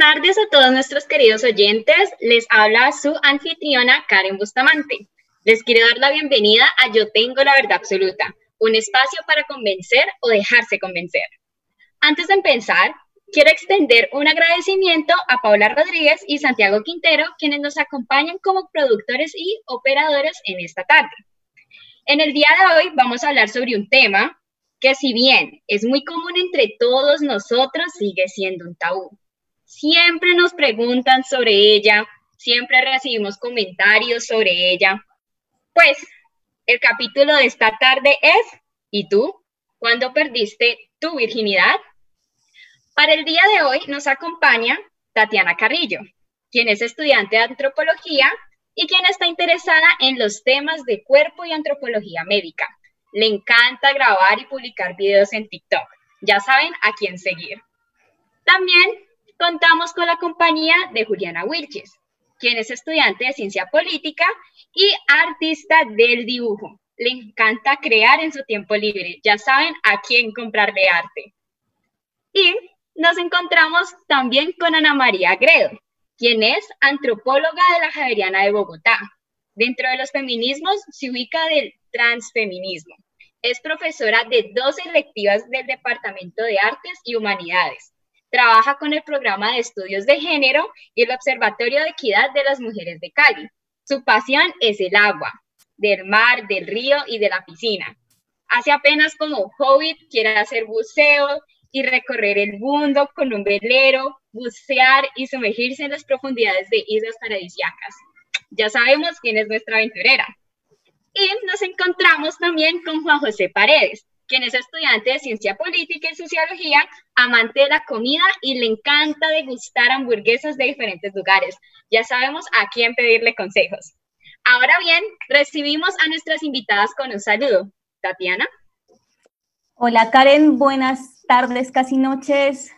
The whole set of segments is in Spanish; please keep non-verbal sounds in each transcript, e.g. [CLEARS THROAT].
tardes a todos nuestros queridos oyentes. Les habla su anfitriona Karen Bustamante. Les quiero dar la bienvenida a Yo Tengo la Verdad Absoluta, un espacio para convencer o dejarse convencer. Antes de empezar, quiero extender un agradecimiento a Paula Rodríguez y Santiago Quintero, quienes nos acompañan como productores y operadores en esta tarde. En el día de hoy vamos a hablar sobre un tema que si bien es muy común entre todos nosotros, sigue siendo un tabú. Siempre nos preguntan sobre ella, siempre recibimos comentarios sobre ella. Pues el capítulo de esta tarde es, ¿y tú? ¿Cuándo perdiste tu virginidad? Para el día de hoy nos acompaña Tatiana Carrillo, quien es estudiante de antropología y quien está interesada en los temas de cuerpo y antropología médica. Le encanta grabar y publicar videos en TikTok. Ya saben a quién seguir. También contamos con la compañía de Juliana Wilches, quien es estudiante de ciencia política y artista del dibujo. Le encanta crear en su tiempo libre. Ya saben a quién comprarle arte. Y nos encontramos también con Ana María Gredo, quien es antropóloga de la Javeriana de Bogotá. Dentro de los feminismos se ubica del transfeminismo. Es profesora de dos electivas del Departamento de Artes y Humanidades. Trabaja con el programa de estudios de género y el Observatorio de Equidad de las Mujeres de Cali. Su pasión es el agua, del mar, del río y de la piscina. Hace apenas como hobbit quiere hacer buceo y recorrer el mundo con un velero, bucear y sumergirse en las profundidades de islas paradisiacas. Ya sabemos quién es nuestra aventurera. Y nos encontramos también con Juan José Paredes, quien es estudiante de Ciencia Política y Sociología, amante de la comida y le encanta degustar hamburguesas de diferentes lugares. Ya sabemos a quién pedirle consejos. Ahora bien, recibimos a nuestras invitadas con un saludo. Tatiana. Hola Karen, buenas tardes, casi noches.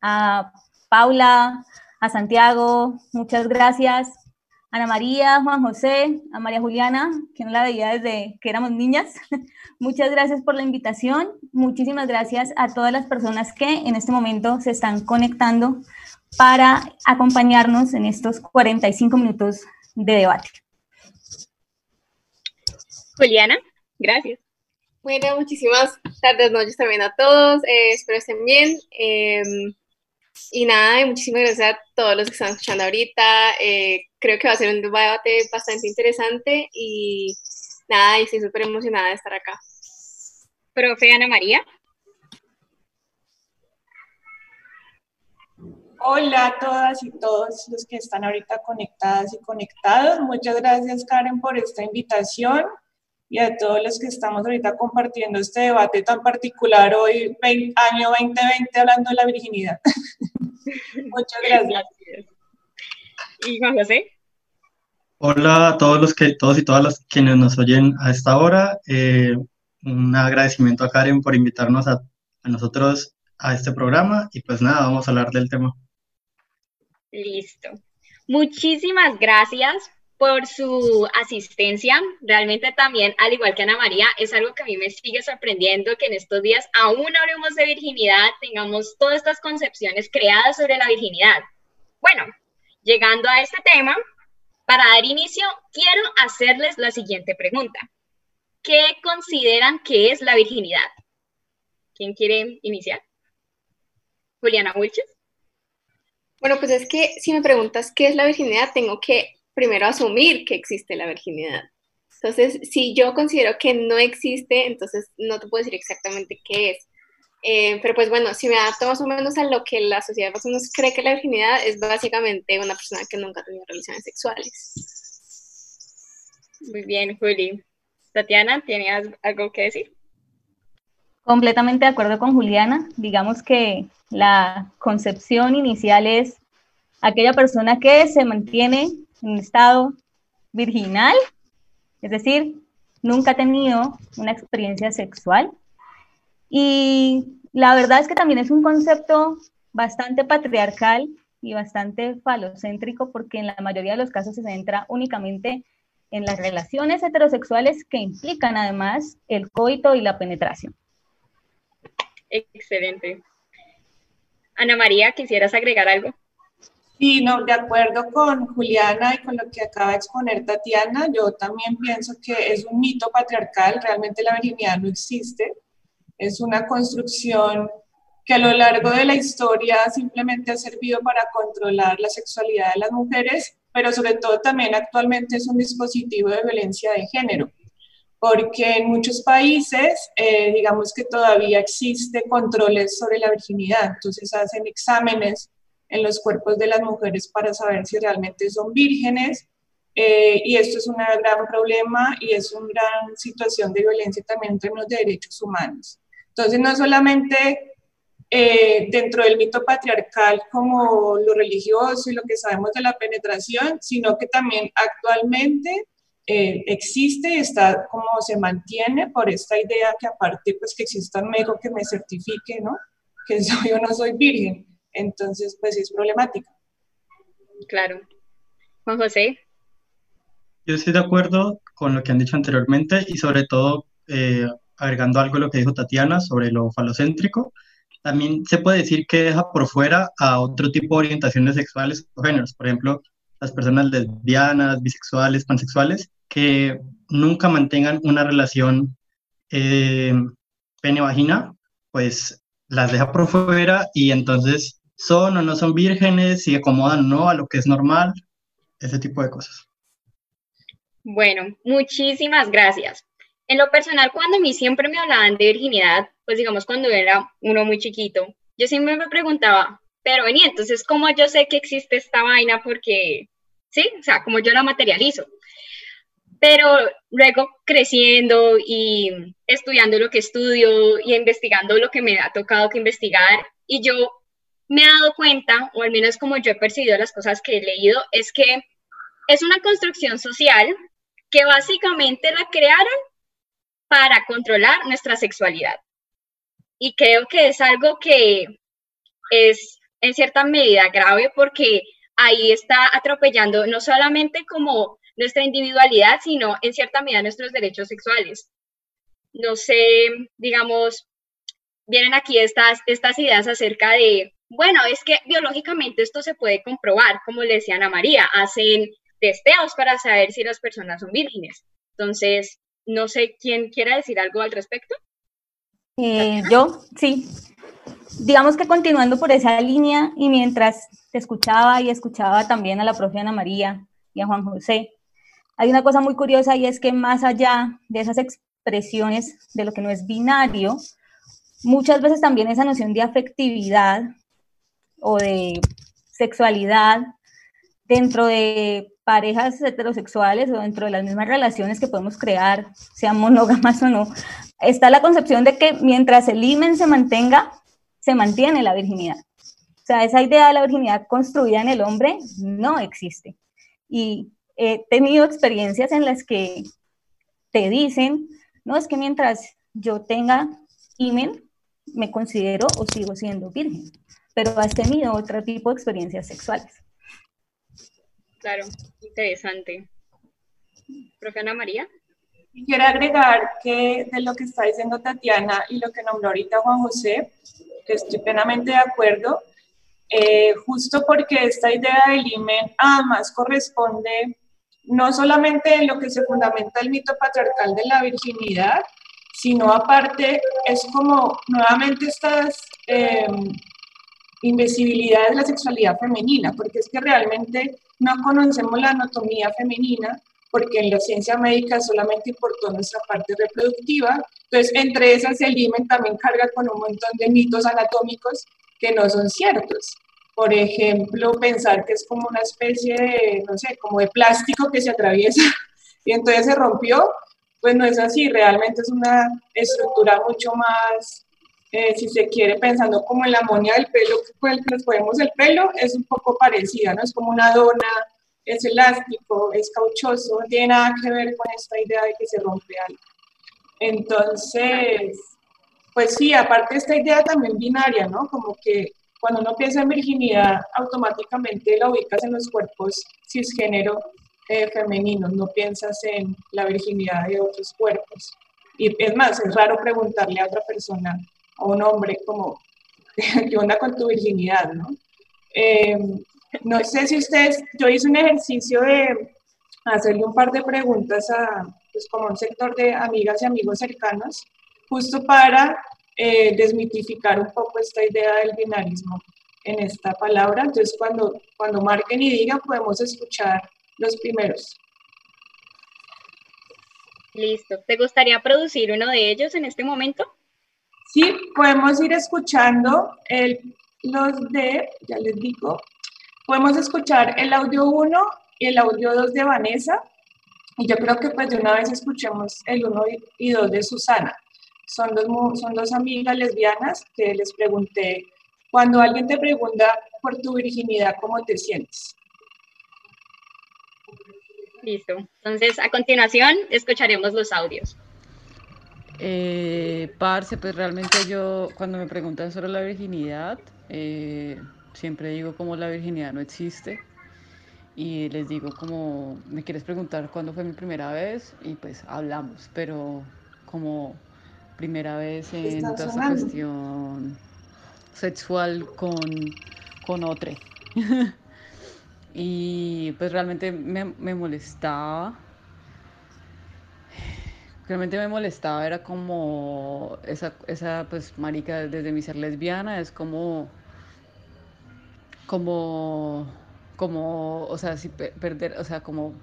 A Paula, a Santiago, muchas gracias. Ana María, Juan José, a María Juliana, que no la veía desde que éramos niñas. [LAUGHS] Muchas gracias por la invitación. Muchísimas gracias a todas las personas que en este momento se están conectando para acompañarnos en estos 45 minutos de debate. Juliana, gracias. Bueno, muchísimas tardes, noches también a todos. Eh, espero estén bien. Em, y nada, muchísimas gracias a todos los que están escuchando ahorita. Eh, creo que va a ser un debate bastante interesante y nada, y estoy súper emocionada de estar acá. Profe Ana María. Hola a todas y todos los que están ahorita conectadas y conectados. Muchas gracias, Karen, por esta invitación y a todos los que estamos ahorita compartiendo este debate tan particular hoy, año 2020, hablando de la virginidad. [LAUGHS] Muchas gracias. ¿Y Juan José? Hola a todos los que, todos y todas las quienes nos oyen a esta hora. Eh, un agradecimiento a Karen por invitarnos a, a nosotros a este programa y pues nada, vamos a hablar del tema. Listo. Muchísimas gracias por su asistencia. Realmente también, al igual que Ana María, es algo que a mí me sigue sorprendiendo que en estos días aún hablemos de virginidad, tengamos todas estas concepciones creadas sobre la virginidad. Bueno, llegando a este tema, para dar inicio, quiero hacerles la siguiente pregunta. ¿Qué consideran que es la virginidad? ¿Quién quiere iniciar? Juliana Wilches. Bueno, pues es que si me preguntas qué es la virginidad, tengo que primero asumir que existe la virginidad. Entonces, si yo considero que no existe, entonces no te puedo decir exactamente qué es. Eh, pero pues bueno, si me adapto más o menos a lo que la sociedad más o menos cree que la virginidad es básicamente una persona que nunca ha tenido relaciones sexuales. Muy bien, Juli. Tatiana, ¿tienes algo que decir? Completamente de acuerdo con Juliana. Digamos que la concepción inicial es aquella persona que se mantiene en estado virginal, es decir, nunca ha tenido una experiencia sexual. Y la verdad es que también es un concepto bastante patriarcal y bastante falocéntrico porque en la mayoría de los casos se centra únicamente en las relaciones heterosexuales que implican además el coito y la penetración. Excelente. Ana María, ¿quisieras agregar algo? Sí, no, de acuerdo con Juliana y con lo que acaba de exponer Tatiana, yo también pienso que es un mito patriarcal, realmente la virginidad no existe, es una construcción que a lo largo de la historia simplemente ha servido para controlar la sexualidad de las mujeres, pero sobre todo también actualmente es un dispositivo de violencia de género, porque en muchos países, eh, digamos que todavía existe controles sobre la virginidad, entonces hacen exámenes en los cuerpos de las mujeres para saber si realmente son vírgenes. Eh, y esto es un gran problema y es una gran situación de violencia también en términos de derechos humanos. Entonces, no solamente eh, dentro del mito patriarcal como lo religioso y lo que sabemos de la penetración, sino que también actualmente eh, existe y está como se mantiene por esta idea que aparte pues que exista un médico que me certifique, ¿no? Que yo no soy virgen. Entonces, pues es problemático. Claro. Juan José. Yo estoy de acuerdo con lo que han dicho anteriormente y sobre todo eh, agregando algo a lo que dijo Tatiana sobre lo falocéntrico, también se puede decir que deja por fuera a otro tipo de orientaciones sexuales o géneros, por ejemplo, las personas lesbianas, bisexuales, pansexuales, que nunca mantengan una relación eh, pene-vagina, pues las deja por fuera y entonces son o no son vírgenes, si acomodan o no a lo que es normal, ese tipo de cosas. Bueno, muchísimas gracias. En lo personal, cuando a mí siempre me hablaban de virginidad, pues digamos cuando era uno muy chiquito, yo siempre me preguntaba, pero vení, entonces, ¿cómo yo sé que existe esta vaina? Porque, sí, o sea, como yo la materializo. Pero luego creciendo y estudiando lo que estudio y investigando lo que me ha tocado que investigar, y yo me he dado cuenta, o al menos como yo he percibido las cosas que he leído, es que es una construcción social que básicamente la crearon para controlar nuestra sexualidad. Y creo que es algo que es en cierta medida grave porque ahí está atropellando no solamente como nuestra individualidad, sino en cierta medida nuestros derechos sexuales. No sé, digamos, vienen aquí estas, estas ideas acerca de, bueno, es que biológicamente esto se puede comprobar, como le decía Ana María, hacen testeos para saber si las personas son vírgenes. Entonces, no sé quién quiera decir algo al respecto. Eh, yo, sí. Digamos que continuando por esa línea y mientras te escuchaba y escuchaba también a la profe Ana María y a Juan José, hay una cosa muy curiosa y es que más allá de esas expresiones de lo que no es binario, muchas veces también esa noción de afectividad o de sexualidad dentro de parejas heterosexuales o dentro de las mismas relaciones que podemos crear, sean monógamas o no, está la concepción de que mientras el imen se mantenga, se mantiene la virginidad. O sea, esa idea de la virginidad construida en el hombre no existe. Y he tenido experiencias en las que te dicen, no, es que mientras yo tenga imen, me considero o sigo siendo virgen, pero has tenido otro tipo de experiencias sexuales. Claro, interesante. Profe Ana María. Quiero agregar que de lo que está diciendo Tatiana y lo que nombró ahorita Juan José, que estoy plenamente de acuerdo, eh, justo porque esta idea del IMEN además corresponde no solamente en lo que se fundamenta el mito patriarcal de la virginidad, sino aparte es como nuevamente estas eh, invisibilidad de la sexualidad femenina, porque es que realmente no conocemos la anatomía femenina, porque en la ciencia médica solamente importó nuestra parte reproductiva. Entonces, entre esas, el IMEN también carga con un montón de mitos anatómicos que no son ciertos. Por ejemplo, pensar que es como una especie de, no sé, como de plástico que se atraviesa [LAUGHS] y entonces se rompió, pues no es así, realmente es una estructura mucho más eh, si se quiere, pensando como en la amonia del pelo, con el que nos ponemos el pelo, es un poco parecida, ¿no? Es como una dona, es elástico, es cauchoso, no tiene nada que ver con esta idea de que se rompe algo. Entonces, pues sí, aparte esta idea también binaria, ¿no? Como que cuando uno piensa en virginidad, automáticamente la ubicas en los cuerpos cisgénero eh, femeninos, no piensas en la virginidad de otros cuerpos. Y es más, es raro preguntarle a otra persona a un hombre como, [LAUGHS] ¿qué onda con tu virginidad? ¿no? Eh, No sé si ustedes, yo hice un ejercicio de hacerle un par de preguntas a, pues como un sector de amigas y amigos cercanos, justo para eh, desmitificar un poco esta idea del binarismo en esta palabra. Entonces, cuando, cuando marquen y digan, podemos escuchar los primeros. Listo. ¿Te gustaría producir uno de ellos en este momento? Sí, podemos ir escuchando el, los de, ya les digo, podemos escuchar el audio 1 y el audio 2 de Vanessa. Y yo creo que pues de una vez escuchemos el 1 y 2 de Susana. Son dos, son dos amigas lesbianas que les pregunté, cuando alguien te pregunta por tu virginidad, ¿cómo te sientes? Listo. Entonces, a continuación, escucharemos los audios. Eh, parce, pues realmente yo, cuando me preguntan sobre la virginidad, eh, siempre digo como la virginidad no existe. Y les digo como, me quieres preguntar cuándo fue mi primera vez, y pues hablamos, pero como primera vez en toda esta cuestión sexual con, con otro. [LAUGHS] y pues realmente me, me, molestaba. Realmente me molestaba, era como esa, esa pues marica desde mi ser lesbiana, es como, como, como, o sea, si perder, o sea, como,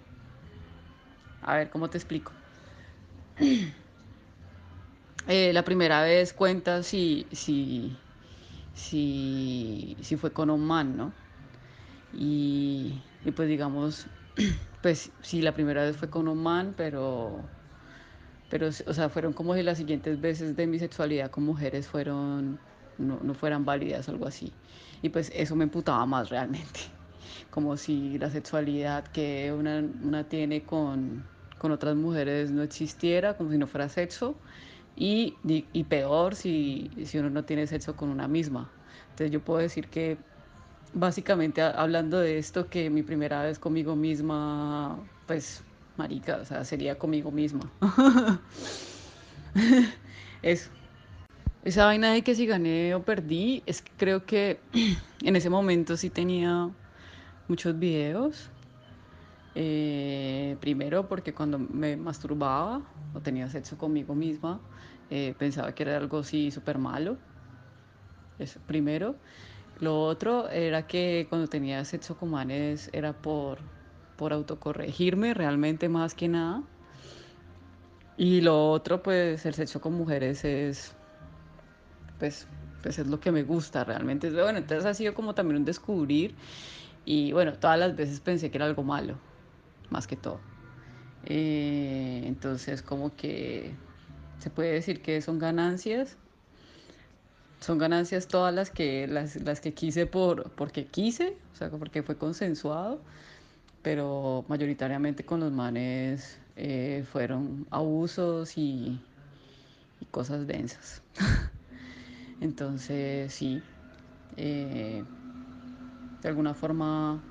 a ver, ¿cómo te explico? [CLEARS THROAT] Eh, la primera vez cuenta si, si, si, si fue con un man, ¿no? Y, pues digamos, [CLEARS THROAT] pues sí, la primera vez fue con un man, pero, pero, o sea, fueron como si las siguientes veces de mi sexualidad con mujeres fueron, no, no fueran válidas algo así. Y pues eso me emputaba más realmente, [LAUGHS] como si la sexualidad que una, una tiene con, con otras mujeres no existiera, como si no fuera sexo y, y, peor si, si, uno no tiene sexo con una misma. Entonces yo puedo decir que básicamente hablando de esto, que mi primera vez conmigo misma, pues, marica, o sea, sería conmigo misma. [LAUGHS] Eso. Esa vaina de que si gané o perdí, es que creo que [CLEARS THROAT] en ese momento sí tenía muchos videos. Eh, primero porque cuando me masturbaba o tenía sexo conmigo misma, eh, pensaba que era algo así súper malo. Eso, primero. Lo otro era que cuando tenía sexo con manes era por, por autocorregirme realmente más que nada. Y lo otro, pues el sexo con mujeres es, pues, pues es lo que me gusta realmente. Bueno, entonces ha sido como también un descubrir. Y bueno, todas las veces pensé que era algo malo, más que todo. Eh, entonces como que se puede decir que son ganancias. Son ganancias todas las que, las, las que quise por, porque quise, o sea, porque fue consensuado, pero mayoritariamente con los manes eh, fueron abusos y, y, cosas densas. [LAUGHS] Entonces, sí, eh, de alguna forma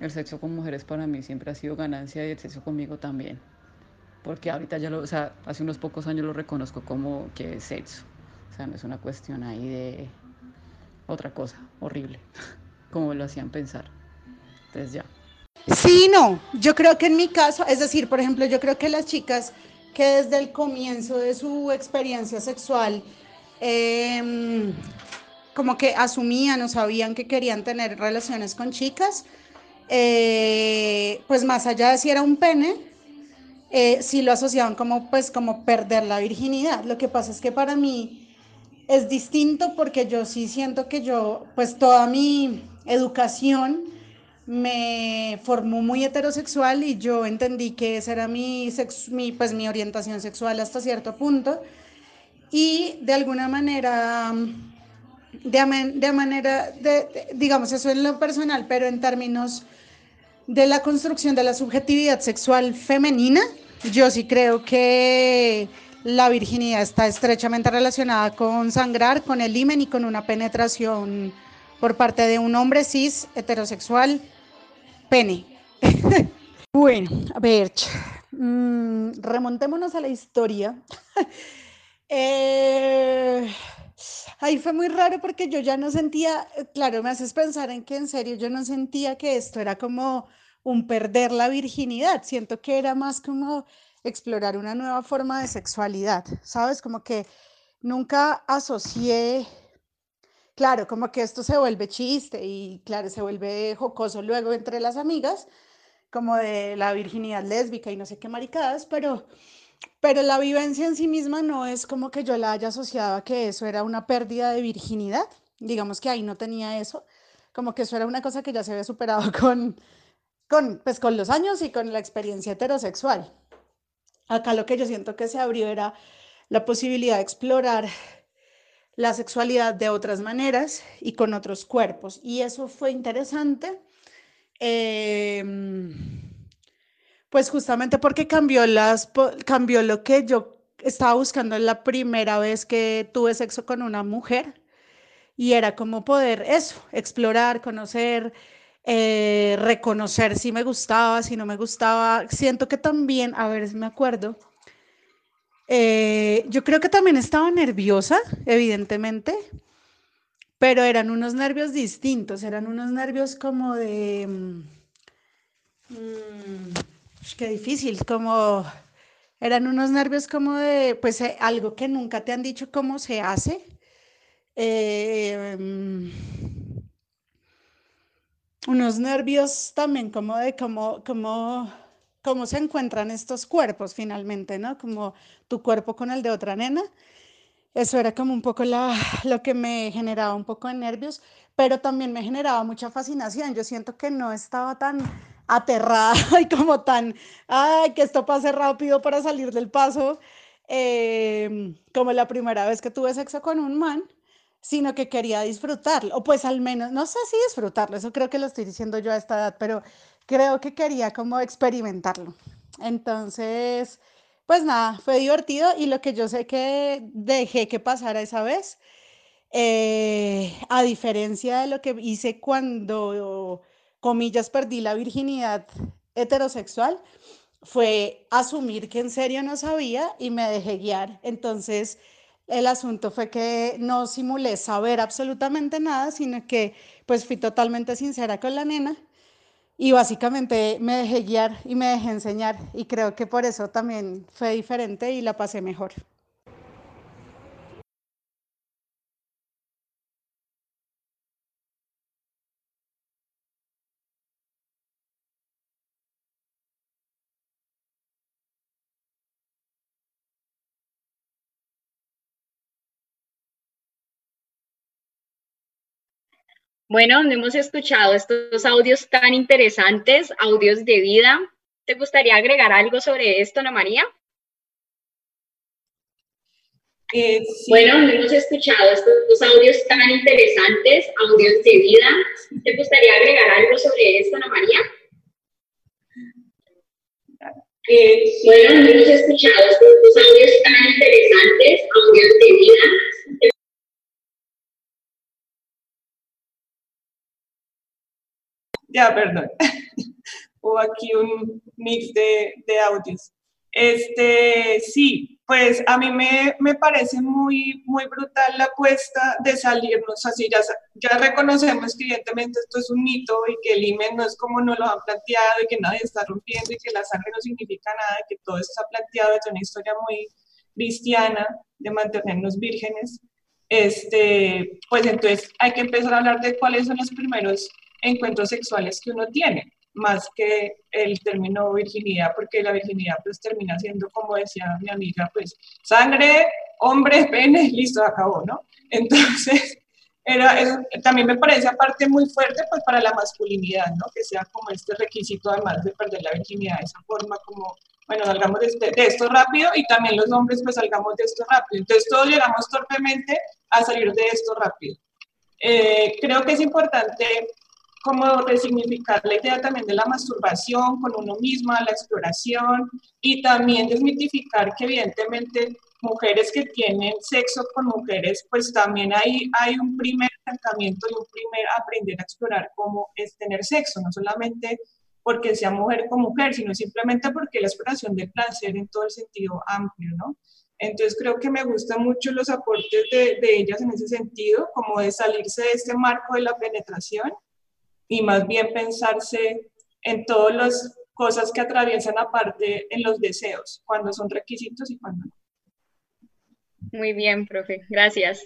el sexo con mujeres para mí siempre ha sido ganancia y el sexo conmigo también porque ahorita ya lo, o sea, hace unos pocos años lo reconozco como que es sexo, o sea, no es una cuestión ahí de otra cosa horrible, [LAUGHS] como lo hacían pensar. Entonces ya. Sí, no, yo creo que en mi caso, es decir, por ejemplo, yo creo que las chicas que desde el comienzo de su experiencia sexual, em, como que asumían o sabían que querían tener relaciones con chicas, eh, pues más allá de si era un pene, eh, sí lo asociaban como, pues, como perder la virginidad. Lo que pasa es que para mí es distinto porque yo sí siento que yo, pues toda mi educación me formó muy heterosexual y yo entendí que esa era mi, mi, pues, mi orientación sexual hasta cierto punto. Y de alguna manera, de, de manera, de, digamos, eso en lo personal, pero en términos de la construcción de la subjetividad sexual femenina, yo sí creo que la virginidad está estrechamente relacionada con sangrar, con el himen y con una penetración por parte de un hombre cis heterosexual pene. [LAUGHS] bueno, a ver, mm, remontémonos a la historia. [LAUGHS] Eh, ahí fue muy raro porque yo ya no sentía, claro, me haces pensar en que en serio yo no sentía que esto era como un perder la virginidad, siento que era más como explorar una nueva forma de sexualidad, ¿sabes? Como que nunca asocié, claro, como que esto se vuelve chiste y claro, se vuelve jocoso luego entre las amigas, como de la virginidad lésbica y no sé qué maricadas, pero pero la vivencia en sí misma no es como que yo la haya asociado a que eso era una pérdida de virginidad. Digamos que ahí no tenía eso, como que eso era una cosa que ya se había superado [LAUGHS] con, con, pues, con los años y con la experiencia heterosexual. Acá lo que yo siento que se abrió era la posibilidad de explorar la sexualidad de otras maneras y con otros cuerpos. Y eso fue interesante. Eh, pues justamente porque cambió, las, cambió lo que yo estaba buscando la primera vez que tuve sexo con una mujer y era como poder eso, explorar, conocer, eh, reconocer si me gustaba, si no me gustaba. Siento que también, a ver si me acuerdo, eh, yo creo que también estaba nerviosa, evidentemente, pero eran unos nervios distintos, eran unos nervios como de... Mm, mm, qué difícil, como eran unos nervios como de, pues eh, algo que nunca te han dicho cómo se hace. Em, unos nervios también como de cómo, cómo, cómo se encuentran estos cuerpos finalmente, ¿no? Como tu cuerpo con el de otra nena. Eso era como un poco lo que me generaba un poco de nervios, pero también me generaba mucha fascinación. Yo siento que no estaba tan aterrada [LAUGHS] y como tan, ay, que esto pase rápido para salir del paso, em, como la primera vez que tuve sexo con un man, sino que quería disfrutarlo, o pues al menos, no sé si disfrutarlo, eso creo que lo estoy diciendo yo a esta edad, pero creo que quería como experimentarlo. Entonces, pues nada, fue divertido y lo que yo sé que dejé que pasara esa vez, eh, a diferencia de lo que hice cuando comillas, perdí la virginidad heterosexual, fue asumir que en serio no sabía y me dejé guiar. Entonces, el asunto fue que no simulé saber absolutamente nada, sino que pues fui totalmente sincera con la nena y básicamente me dejé guiar y me dejé enseñar y creo que por eso también fue diferente y la pasé mejor. Bueno, hemos escuchado estos audios tan interesantes, audios de vida. ¿Te gustaría agregar algo sobre esto, Ana María? Eh, bueno, hemos escuchado estos audios tan interesantes, audios de vida. ¿Te gustaría agregar algo sobre esto, Ana María? Eh, bueno, hemos escuchado estos audios tan interesantes, audios de vida. Ya, perdón. [LAUGHS] Hubo aquí un mix de, de, audios. Este, sí, pues a mí me, me, parece muy, muy brutal la apuesta de salirnos así. Ya, ya reconocemos que evidentemente esto es un mito y que el IME no es como nos lo han planteado y que nadie está rompiendo y que la sangre no significa nada, que todo esto está planteado desde una historia muy cristiana de mantenernos vírgenes. Este, pues entonces hay que empezar a hablar de cuáles son los primeros encuentros sexuales que uno tiene, más que el término virginidad, porque la virginidad pues termina siendo, como decía mi amiga, pues sangre, hombre, pene, listo, acabó, ¿no? Entonces, [LAUGHS] era, también me parece aparte muy fuerte pues para la masculinidad, ¿no? Que sea como este requisito además de perder la virginidad de esa forma como, bueno, salgamos de, este, de, esto rápido y también los hombres pues salgamos de esto rápido. Entonces todos llegamos torpemente a salir de esto rápido. Eh, creo que es importante como resignificar la idea también de la masturbación con uno misma, la exploración y también desmitificar que evidentemente mujeres que tienen sexo con mujeres, pues también hay, hay un primer acercamiento y un primer aprender a explorar cómo es tener sexo, no solamente porque sea mujer con mujer, sino simplemente porque la exploración del placer en todo el sentido amplio, ¿no? Entonces creo que me gustan mucho los aportes de, de ellas en ese sentido, como de salirse de este marco de la penetración y más bien pensarse en todas las cosas que atraviesan aparte en los deseos, cuando son requisitos y cuando no. Muy bien, profe, gracias.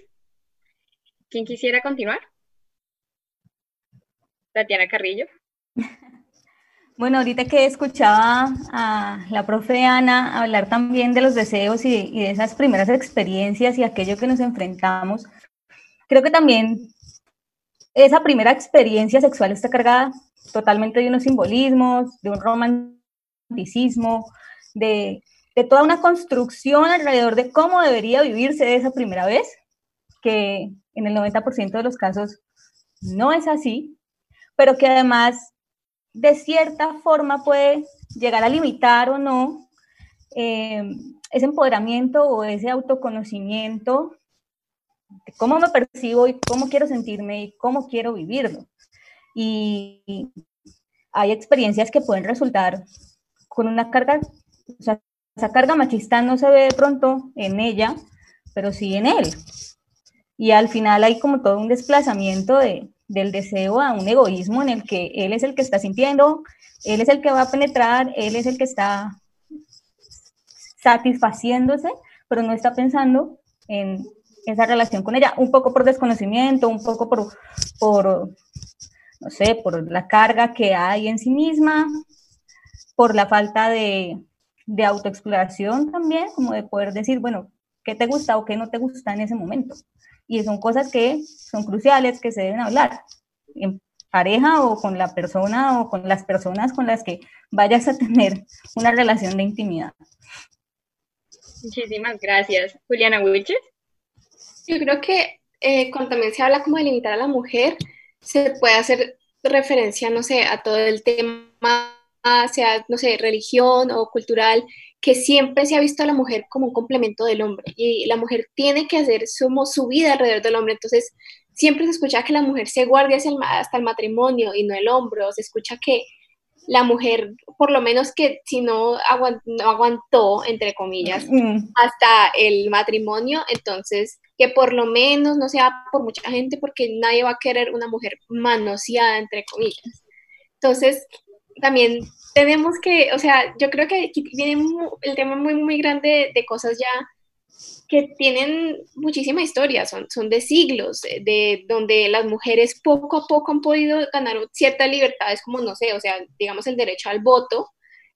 ¿Quién quisiera continuar? Tatiana Carrillo. [LAUGHS] Bueno, ahorita que escuchaba a la profe Ana hablar también de los deseos y, y, de esas primeras experiencias y aquello que nos enfrentamos, creo que también esa primera experiencia sexual está cargada totalmente de unos simbolismos, de un romanticismo, de, toda una construcción alrededor de cómo debería vivirse esa primera vez, que en el 90% de los casos no es así, pero que además de cierta forma puede llegar a limitar o no eh, ese empoderamiento o ese autoconocimiento cómo me percibo y cómo quiero sentirme y cómo quiero vivirlo. Y hay experiencias que pueden resultar con una carga, o sea, esa carga machista no se ve de pronto en ella, pero sí en él. Y al final hay como todo un desplazamiento de, del deseo a un egoísmo en el que él es el que está sintiendo, él es el que va a penetrar, él es el que está satisfaciéndose, pero no está pensando en esa relación con ella, un poco por desconocimiento, un poco por, por no sé, por la carga que hay en sí misma, por la falta de, de autoexploración también, como de poder decir, bueno, qué te gusta o qué no te gusta en ese momento. Y son cosas que son cruciales, que se deben hablar en pareja o con la persona o con las personas con las que vayas a tener una relación de intimidad. Muchísimas gracias. Juliana Wilches. Yo creo que eh, cuando también se habla como de limitar a la mujer, se puede hacer referencia, no sé, a todo el tema, sea, no sé, religión o cultural, que siempre se ha visto a la mujer como un complemento del hombre. Y la mujer tiene que hacer su, su vida alrededor del hombre. Entonces, siempre se escucha que la mujer se guardia hasta el matrimonio y no el hombre, o se escucha que la mujer, por lo menos que si no, no aguantó, entre comillas, hasta el matrimonio, entonces que por lo menos no sea por mucha gente, porque nadie va a querer una mujer manoseada, entre comillas. Entonces, también tenemos que, o sea, yo creo que aquí viene el tema muy, muy grande de, cosas ya que tienen muchísima historia, son, son de siglos, de donde las mujeres poco a poco han podido ganar ciertas libertades, como no sé, o sea, digamos el derecho al voto,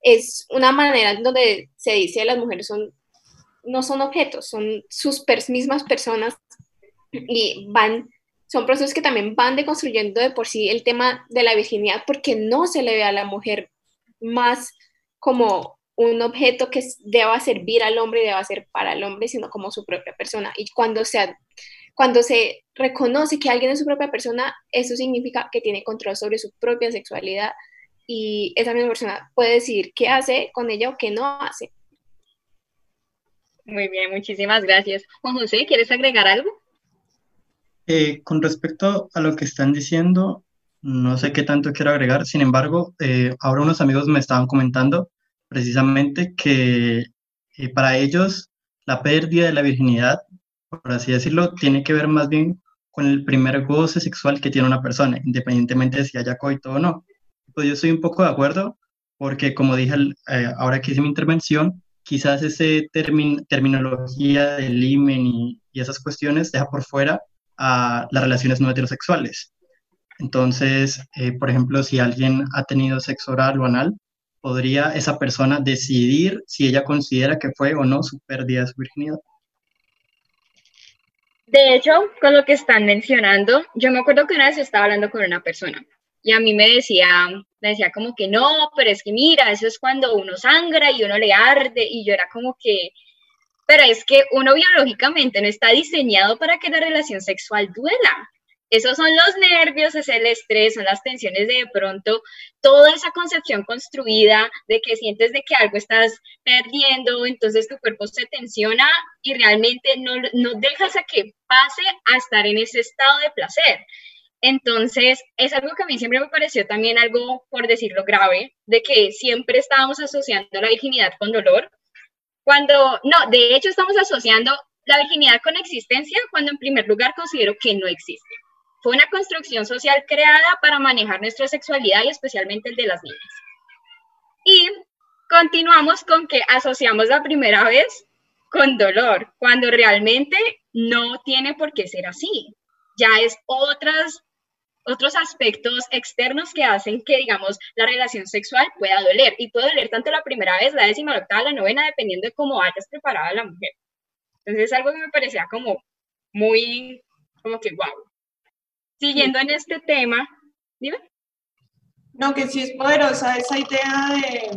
es una manera donde se dice que las mujeres son no son objetos, son sus mismas personas y van, son procesos que también van deconstruyendo de por sí el tema de la virginidad porque no se le ve a la mujer más como un objeto que deba servir al hombre y deba ser para el hombre, sino como su propia persona. Y cuando se, cuando se reconoce que alguien es su propia persona, eso significa que tiene control sobre su propia sexualidad y esa misma persona puede decidir qué hace con ella o qué no hace. Muy bien, muchísimas gracias. Juan José, ¿quieres agregar algo? Eh, con respecto a lo que están diciendo, no sé qué tanto quiero agregar, sin embargo, eh, ahora unos amigos me estaban comentando precisamente que eh, para ellos la pérdida de la virginidad, por así decirlo, tiene que ver más bien con el primer goce sexual que tiene una persona, independientemente de si haya coito o no. Pues yo estoy un poco de acuerdo, porque como dije ahora que hice mi intervención, quizás ese terminología del imen y, esas cuestiones deja por fuera a las relaciones no heterosexuales. Entonces, eh, por ejemplo, si alguien ha tenido sexo oral o anal, podría esa persona decidir si ella considera que fue o no su pérdida de su virginidad. De hecho, con lo que están mencionando, yo me acuerdo que una vez estaba hablando con una persona y a mí me decía, me decía como que no, pero es que mira, eso es cuando uno sangra y uno le arde y yo era como que, pero es que uno biológicamente no está diseñado para que la relación sexual duela. Esos son los nervios, es el estrés, son las tensiones de, de pronto, toda esa concepción construida de que sientes de que algo estás perdiendo, entonces tu cuerpo se tensiona y realmente no, no dejas a que pase a estar en ese estado de placer. Entonces, es algo que a mí siempre me pareció también algo, por decirlo grave, de que siempre estábamos asociando la virginidad con dolor. Cuando, no, de hecho estamos asociando la virginidad con existencia cuando en primer lugar considero que no existe. Fue una construcción social creada para manejar nuestra sexualidad y especialmente el de las niñas. Y continuamos con que asociamos la primera vez con dolor, cuando realmente no tiene por qué ser así. Ya es otras, otros aspectos externos que hacen que, digamos, la relación sexual pueda doler. Y puede doler tanto la primera vez, la décima, la octava, la novena, dependiendo de cómo hayas preparado a la mujer. Entonces es algo que me parecía como muy, como que, wow. Siguiendo en este tema, dime. No, que sí es poderosa esa idea de,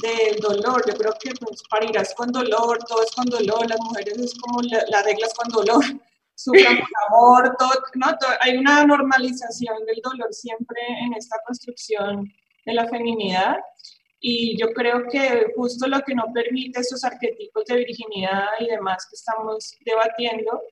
del dolor. Yo creo que pues, parirás con dolor, todo es con dolor, las mujeres es como la, regla es con dolor, amor, todo, ¿no? hay una normalización del dolor siempre en esta construcción de la feminidad. Y yo creo que justo lo que no permite estos arquetipos de virginidad y demás que estamos debatiendo,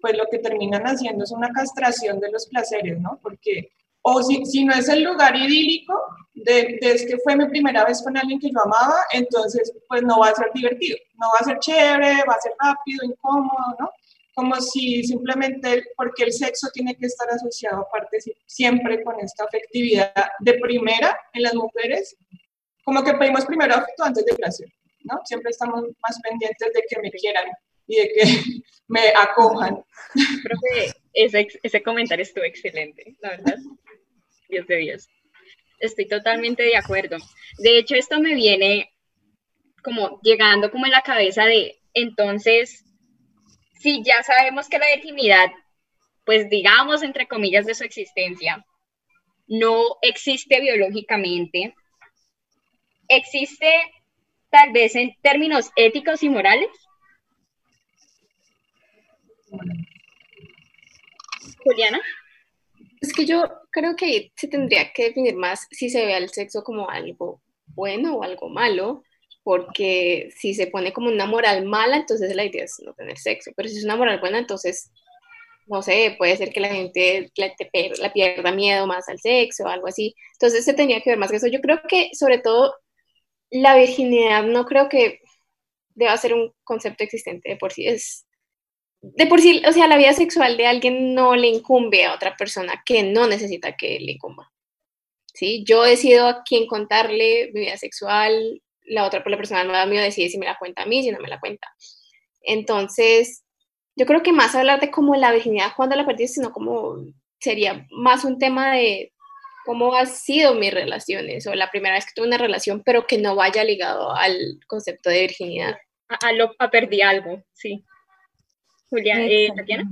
pues lo que terminan haciendo es una castración de los placeres, ¿no? Porque o si, si, no es el lugar idílico de, de, que fue mi primera vez con alguien que yo amaba, entonces pues no va a ser divertido, no va a ser chévere, va a ser rápido, incómodo, ¿no? Como si simplemente, porque el sexo tiene que estar asociado aparte siempre con esta afectividad de primera en las mujeres, como que pedimos primero afecto antes de placer, ¿no? Siempre estamos más pendientes de que me quieran y de que [LAUGHS] me acojan. Ese, ese comentario estuvo excelente, la verdad. 10 de 10. Estoy totalmente de acuerdo. De hecho, esto me viene como llegando como en la cabeza de, entonces, si ya sabemos que la virginidad, pues digamos, entre comillas, de su existencia, no existe biológicamente, existe tal vez en términos éticos y morales. Juliana. Es que yo creo que se tendría que definir más si se ve al sexo como algo bueno o algo malo, porque si se pone como una moral mala, entonces la idea es no tener sexo, pero si es una moral buena, entonces, no sé, puede ser que la gente la, pierda miedo más al sexo o algo así. Entonces se tendría que ver más que eso. Yo creo que sobre todo la virginidad no creo que deba ser un concepto existente de por sí, es de por sí, o sea, la vida sexual de alguien no le incumbe a otra persona que no necesita que le incumba. ¿Sí? Yo decido a quién contarle mi vida sexual, la otra la persona no da miedo decide si me la cuenta a mí, si no me la cuenta. Entonces, yo creo que más hablar de cómo la virginidad cuando la perdí, sino como sería más un tema de cómo han sido mis relaciones o la primera vez que tuve una relación, pero que no vaya ligado al concepto de virginidad. A, lo, a perdí algo, sí. Juliana, eh, Tatiana.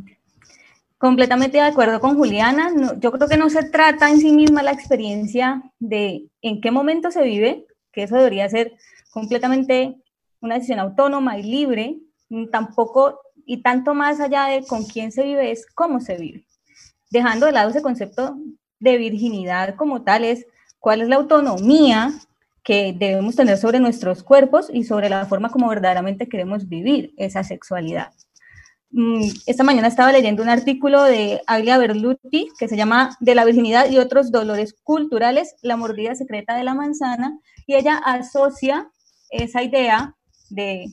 Completamente de acuerdo con Juliana. yo creo que no se trata en sí misma la experiencia de en qué momento se vive, que eso debería ser completamente una decisión autónoma y libre, tampoco y tanto más allá de con quién se vive es cómo se vive. Dejando de lado ese concepto de virginidad como tal es cuál es la autonomía que debemos tener sobre nuestros cuerpos y sobre la forma como verdaderamente queremos vivir esa sexualidad. Mm, esta mañana estaba leyendo un artículo de Aglia Berluti que se llama De la virginidad y otros dolores culturales, la mordida secreta de la manzana, y ella asocia esa idea de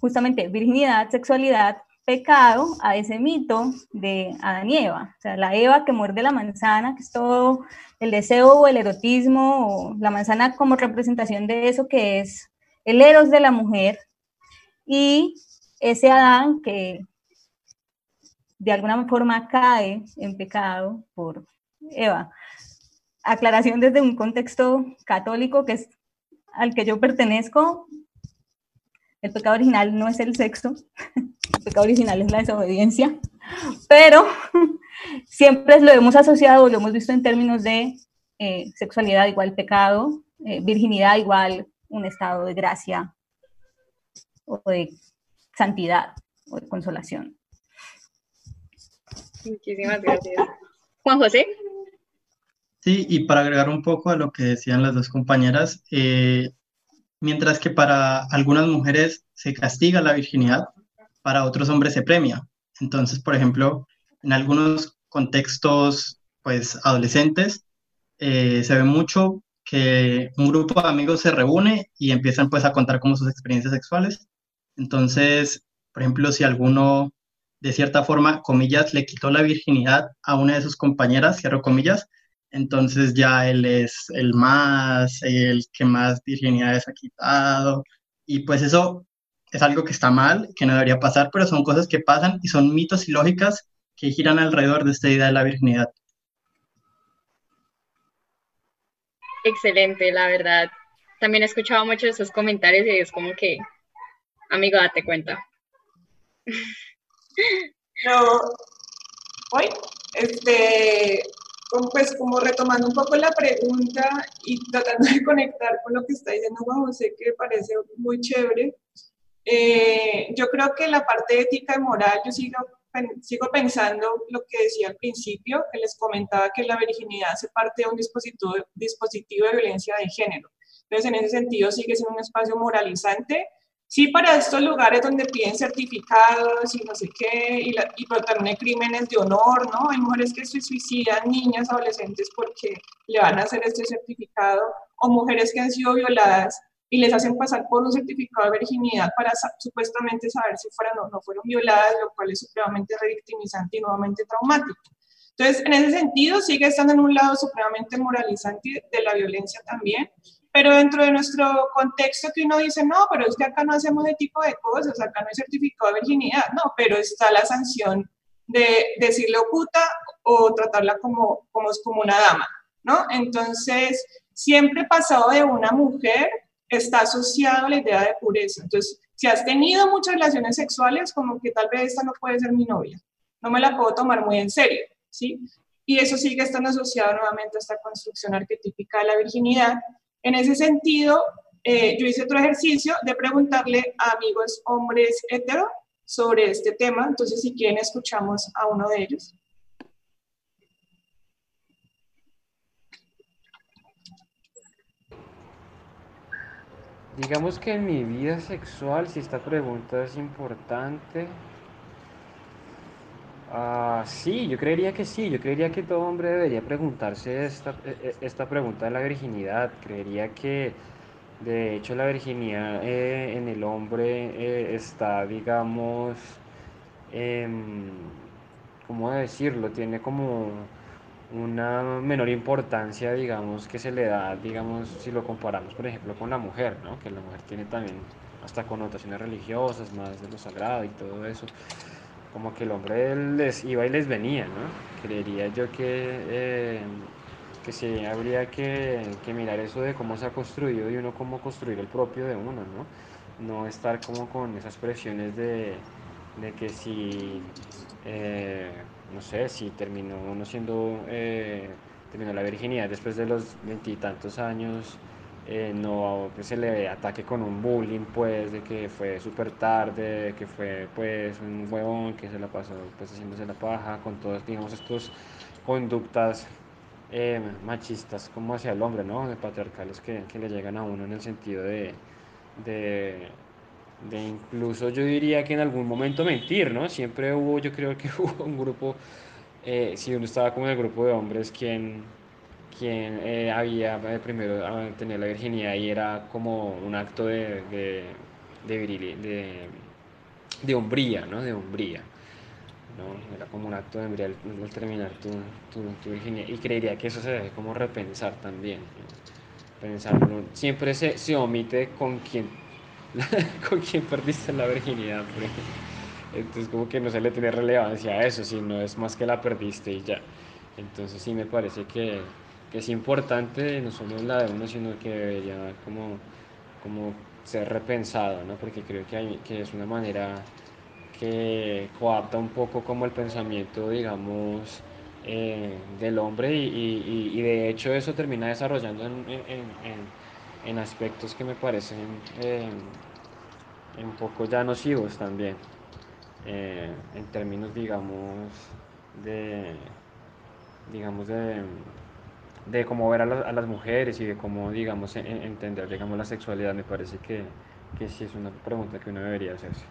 justamente virginidad, sexualidad, pecado a ese mito de Adán y Eva, o sea, la Eva que muerde la manzana, que es todo el deseo o el erotismo, o la manzana como representación de eso que es el eros de la mujer, y ese Adán que de alguna forma cae en pecado por Eva. Aclaración desde un contexto católico que es al que yo pertenezco. El pecado original no es el sexo, [LAUGHS] el pecado original es la desobediencia, pero [LAUGHS] siempre lo hemos asociado, lo hemos visto en términos de eh, sexualidad igual pecado, eh, virginidad igual un estado de gracia o de santidad o de consolación. Muchísimas gracias. Juan José. Sí, y para agregar un poco a lo que decían las dos compañeras, eh, mientras que para algunas mujeres se castiga la virginidad, para otros hombres se premia. Entonces, por ejemplo, en algunos contextos pues adolescentes eh, se ve mucho que un grupo de amigos se reúne y empiezan pues a contar como sus experiencias sexuales. Entonces, por ejemplo, si alguno de cierta forma, comillas, le quitó la virginidad a una de sus compañeras, cierro comillas, entonces ya él es el más, el que más virginidades ha quitado. Y pues eso es algo que está mal, que no debería pasar, pero son cosas que pasan y son mitos y lógicas que giran alrededor de esta idea de la virginidad. Excelente, la verdad. También he escuchado muchos de esos comentarios y es como que, amigo, date cuenta. [LAUGHS] No, hoy, este, pues como retomando un poco la pregunta y tratando de conectar con lo que está diciendo Juan José, que parece muy chévere, eh, yo creo que la parte ética y moral, yo sigo, sigo pensando lo que decía al principio, que les comentaba que la virginidad hace parte de un dispositivo, dispositivo de violencia de género. Entonces, en ese sentido, sigue siendo un espacio moralizante Sí, para estos lugares donde piden certificados y no sé qué, y, la, y pero también hay crímenes de honor, ¿no? Hay mujeres que se suicidan, niñas, adolescentes, porque le van a hacer este certificado, o mujeres que han sido violadas y les hacen pasar por un certificado de virginidad para supuestamente saber si fueron o no fueron violadas, lo cual es supremamente revictimizante y nuevamente traumático. Entonces, en ese sentido, sigue estando en un lado supremamente moralizante de la violencia también, pero dentro de nuestro contexto que uno dice, no, pero es que acá no hacemos ese tipo de cosas, acá no hay certificado de virginidad, no, pero está la sanción de decirle puta o tratarla como, como, como una dama, ¿no? Entonces, siempre pasado de una mujer está asociado a la idea de pureza. Entonces, si has tenido muchas relaciones sexuales, como que tal vez esta no puede ser mi novia, no me la puedo tomar muy en serio, ¿sí? Y eso sigue estando asociado nuevamente a esta construcción arquetípica de la virginidad, en ese sentido, eh, yo hice otro ejercicio de preguntarle a amigos hombres hetero sobre este tema. Entonces, si quieren, escuchamos a uno de ellos. Digamos que en mi vida sexual, si esta pregunta es importante, Ah, sí, yo creería que sí, yo creería que todo hombre debería preguntarse esta, e, e, esta pregunta de la virginidad. Creería que de hecho la virginidad eh, en el hombre eh, está, digamos, em, ¿cómo decirlo? Tiene como una menor importancia, digamos, que se le da, digamos, si lo comparamos, por ejemplo, con la mujer, ¿no? Que la mujer tiene también hasta connotaciones religiosas, más de lo sagrado y todo eso como que el hombre les iba y les venía, ¿no? Creería yo que, eh, que sí habría que, mirar eso de cómo se ha construido y uno cómo construir el propio de uno, ¿no? No estar como con esas presiones de, que si, eh, no sé, si terminó uno siendo, eh, terminó la virginidad después de los veintitantos años, eh, no que se le ataque con un bullying, pues, de que fue súper tarde, que fue, pues, un huevón que se la pasó, pues, haciéndose la paja, con todas, digamos, estas conductas eh, machistas como hacia el hombre, ¿no? De patriarcales que, le llegan a uno en el sentido de, de, de, incluso yo diría que en algún momento mentir, ¿no? Siempre hubo, yo creo que [LAUGHS] hubo un grupo, eh, si uno estaba como en el grupo de hombres, quien quien eh, había eh, primero ah, tener la virginidad y era como un acto de, de, de, de, hombría, ¿no? De hombría. ¿no? Era como un acto de hombría al, terminar tu, tu, virginidad. Y creería que eso se debe como repensar también. Pensarlo. Siempre se, se omite con quién [LAUGHS] con quién perdiste la virginidad. Entonces como que no se le tiene relevancia a eso, sino es más que la perdiste y ya. Entonces sí me parece que, que es importante, no solo la de uno, sino que debería como, como ser repensado, ¿no? porque creo que, hay, que es una manera que coapta un poco como el pensamiento, digamos, eh, del hombre y, y, y, de hecho eso termina desarrollando en, en, en, aspectos que me parecen eh, un poco ya nocivos también, eh, en términos, digamos, de, digamos, de de cómo ver a, las mujeres y de cómo, digamos, entender, digamos, la sexualidad, me parece que, que sí es una pregunta que uno debería hacerse.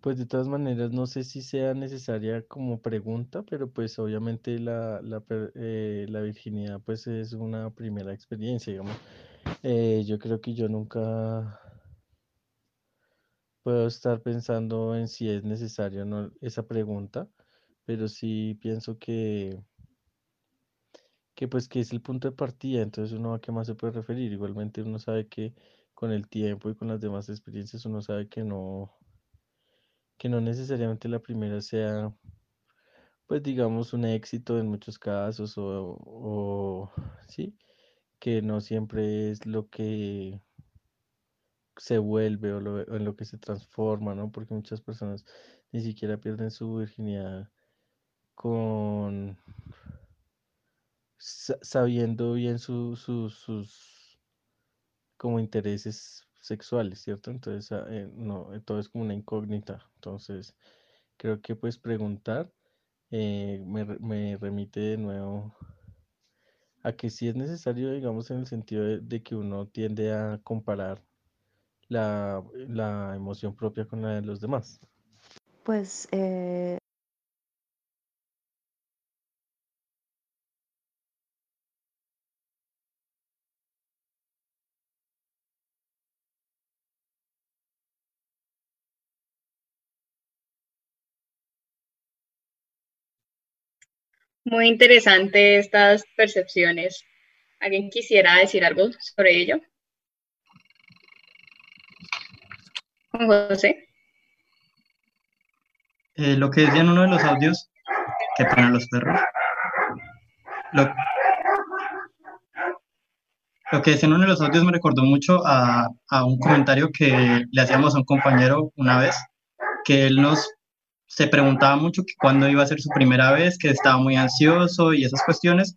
Pues de todas maneras, no sé si sea necesaria como pregunta, pero pues obviamente la, la, eh, la virginidad pues es una primera experiencia, digamos. Eh, yo creo que yo nunca puedo estar pensando en si es necesaria o no esa pregunta, pero sí pienso que, que pues que es el punto de partida, entonces uno a qué más se puede referir. Igualmente uno sabe que con el tiempo y con las demás experiencias uno sabe que no que no necesariamente la primera sea, pues digamos, un éxito en muchos casos o, sí, que no siempre es lo que se vuelve o, lo, en lo que se transforma, ¿no? Porque muchas personas ni siquiera pierden su virginidad con sabiendo bien sus como intereses sexuales, ¿cierto? Entonces, ah, eh, no, eh, todo es como una incógnita. Entonces, creo que pues preguntar eh, me, remite de nuevo a que si es necesario, digamos, en el sentido de, que uno tiende a comparar la, la, emoción propia con la de los demás. Pues Muy interesante estas percepciones. ¿Alguien quisiera decir algo sobre ello? José. Eh, lo que decía en uno de los audios, que ponen los perros. Lo, que decía en uno de los audios me recordó mucho a, a un comentario que le hacíamos a un compañero una vez, que él nos se preguntaba mucho que cuándo iba a ser su primera vez, que estaba muy ansioso y esas cuestiones.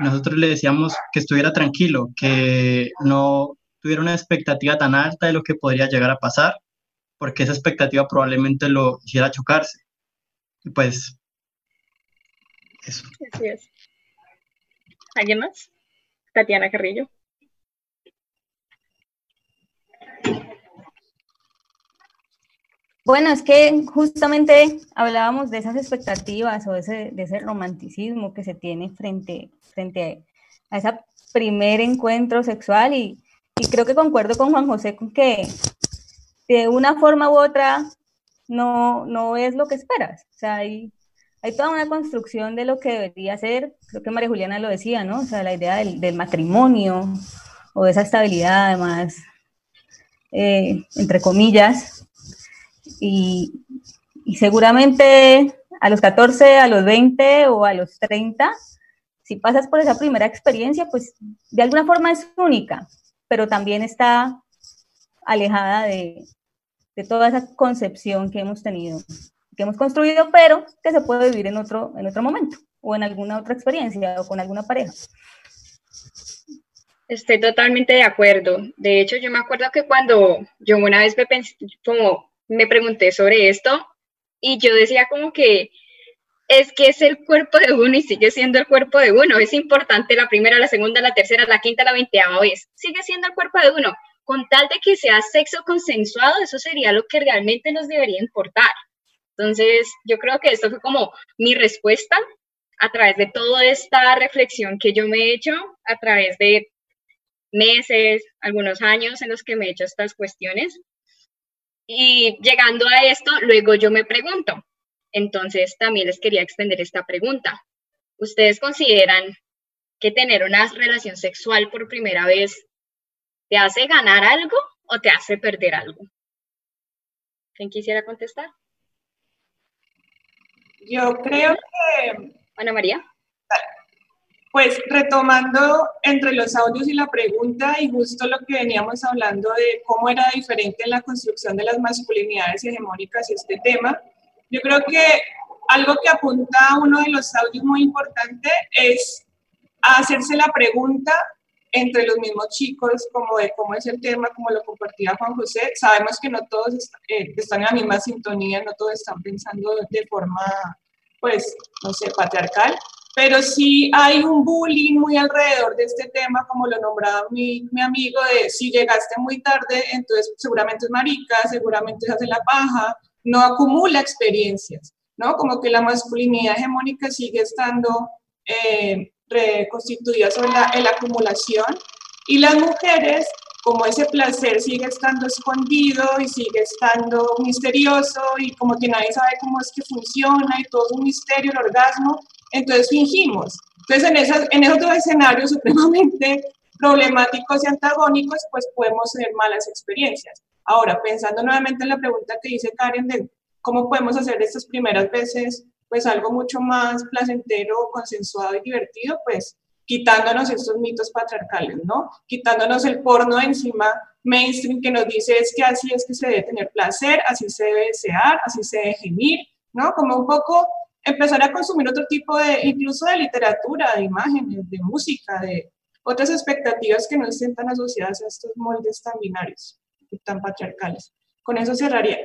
Nosotros le decíamos que estuviera tranquilo, que no tuviera una expectativa tan alta de lo que podría llegar a pasar, porque esa expectativa probablemente lo hiciera chocarse. Y pues, eso. Así es. ¿Alguien más? Tatiana Carrillo. Bueno, es que justamente hablábamos de esas expectativas o ese, de ese romanticismo que se tiene frente, frente a ese primer encuentro sexual y, y, creo que concuerdo con Juan José con que de una forma u otra no, no es lo que esperas. O sea, hay, hay toda una construcción de lo que debería ser, creo que María Juliana lo decía, ¿no? O sea, la idea del, del matrimonio o de esa estabilidad además, eh, entre comillas, y, seguramente a los 14, a los 20 o a los 30, si pasas por esa primera experiencia, pues de alguna forma es única, pero también está alejada de, de toda esa concepción que hemos tenido, que hemos construido, pero que se puede vivir en otro, en otro momento o en alguna otra experiencia o con alguna pareja. Estoy totalmente de acuerdo. De hecho, yo me acuerdo que cuando yo una vez me pensé, como me pregunté sobre esto y yo decía como que es que es el cuerpo de uno y sigue siendo el cuerpo de uno. Es importante la primera, la segunda, la tercera, la quinta, la veinteava vez. Sigue siendo el cuerpo de uno. Con tal de que sea sexo consensuado, eso sería lo que realmente nos debería importar. Entonces, yo creo que esto fue como mi respuesta a través de toda esta reflexión que yo me he hecho, a través de meses, algunos años en los que me he hecho estas cuestiones. Y llegando a esto, luego yo me pregunto, entonces también les quería extender esta pregunta. ¿Ustedes consideran que tener una relación sexual por primera vez te hace ganar algo o te hace perder algo? ¿Quién quisiera contestar? Yo creo que... Ana María. Pues retomando entre los audios y la pregunta y justo lo que veníamos hablando de cómo era diferente en la construcción de las masculinidades hegemónicas este tema, yo creo que algo que apunta a uno de los audios muy importante es hacerse la pregunta entre los mismos chicos, como de cómo es el tema, como lo compartía Juan José. Sabemos que no todos eh, están en la misma sintonía, no todos están pensando de forma, pues, no sé, patriarcal, pero sí hay un bullying muy alrededor de este tema, como lo nombraba mi, mi amigo, de si llegaste muy tarde, entonces seguramente es marica, seguramente se hace la paja, no acumula experiencias, ¿no? Como que la masculinidad hegemónica sigue estando eh, reconstituida sobre la, la acumulación y las mujeres como ese placer sigue estando escondido y sigue estando misterioso y como que nadie sabe cómo es que funciona y todo es un misterio, el orgasmo, entonces fingimos. Entonces en, en esos dos escenarios [LAUGHS] supremamente problemáticos y antagónicos, pues podemos tener malas experiencias. Ahora, pensando nuevamente en la pregunta que dice Karen de cómo podemos hacer estas primeras veces, pues algo mucho más placentero, consensuado y divertido, pues quitándonos estos mitos patriarcales, ¿no? Quitándonos el porno encima mainstream que nos dice es que así es que se debe tener placer, así se debe desear, así se debe gemir, ¿no? Como un poco empezar a consumir otro tipo de, incluso de literatura, de imágenes, de música, de otras expectativas que no estén tan asociadas a estos moldes tan binarios y tan patriarcales. Con eso cerraría.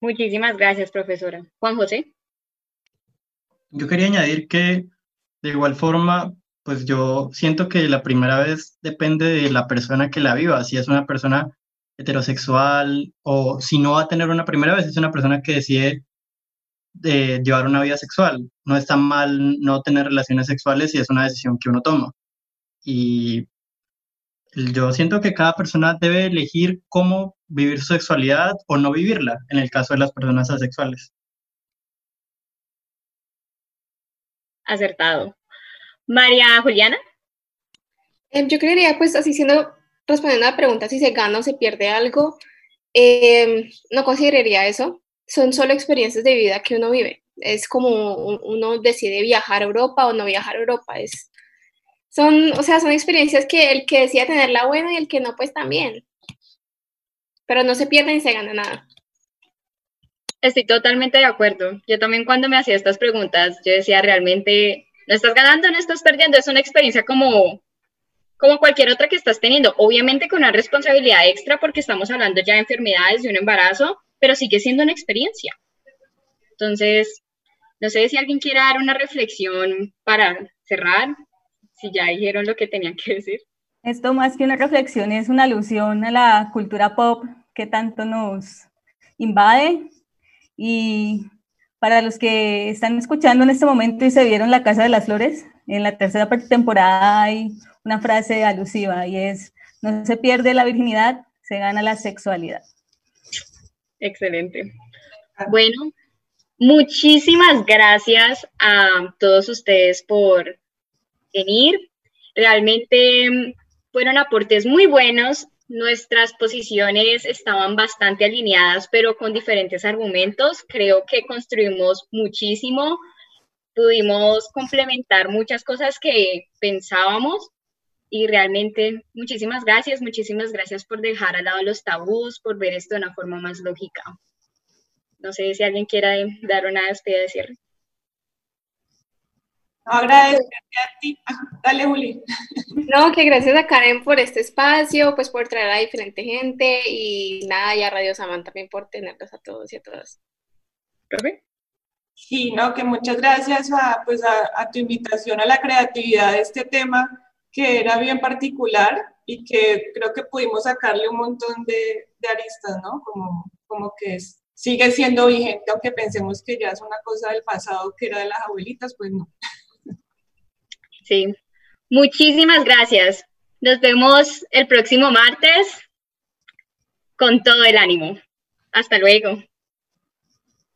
Muchísimas gracias, profesora. Juan José. Yo quería añadir que de igual forma, pues yo siento que la primera vez depende de la persona que la viva, si es una persona heterosexual o si no va a tener una primera vez, es una persona que decide de eh, llevar una vida sexual. No está mal no tener relaciones sexuales si es una decisión que uno toma. Y yo siento que cada persona debe elegir cómo vivir su sexualidad o no vivirla, en el caso de las personas asexuales. acertado. María Juliana. Em, yo creería, pues, así siendo, respondiendo a la pregunta si se gana o se pierde algo, em, no consideraría eso. Son solo experiencias de vida que uno vive. Es como uno decide viajar a Europa o no viajar a Europa. Es, son, o sea, son experiencias que el que decide tenerla buena y el que no, pues también. Pero no se pierde ni se gana nada. Estoy totalmente de acuerdo. Yo también cuando me hacía estas preguntas, yo decía realmente, no estás ganando, no estás perdiendo, es una experiencia como, como cualquier otra que estás teniendo, obviamente con una responsabilidad extra porque estamos hablando ya de enfermedades, de un embarazo, pero sigue siendo una experiencia. Entonces, no sé si alguien quiere dar una reflexión para cerrar, si ya dijeron lo que tenían que decir. Esto más que una reflexión es una alusión a la cultura pop que tanto nos invade y para los que están escuchando en este momento y se vieron La Casa de las Flores, en la tercera temporada hay una frase alusiva y es, no se pierde la virginidad, se gana la sexualidad. Excelente. Bueno, muchísimas gracias a todos ustedes por venir. Realmente fueron aportes muy buenos Nuestras posiciones estaban bastante alineadas, pero con diferentes argumentos. Creo que construimos muchísimo, pudimos complementar muchas cosas que pensábamos y realmente muchísimas gracias, muchísimas gracias por dejar al lado los tabús, por ver esto de una forma más lógica. No sé si alguien quiera dar una despedida de cierre. Agradecerte a ti. [LAUGHS] Dale, Juli. No, que gracias a Karen por este espacio, pues por traer a diferente gente y nada, y a Radio Samán también por tenerlos a todos y a todas. ¿Profe? Sí, no, que muchas gracias a, pues a, tu invitación a la creatividad de este tema, que era bien particular y que creo que pudimos sacarle un montón de, de aristas, ¿no? Como, como que es, sigue siendo vigente, aunque pensemos que ya es una cosa del pasado que era de las abuelitas, pues no. Sí. Muchísimas gracias. Nos vemos el próximo martes con todo el ánimo. Hasta luego.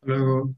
luego.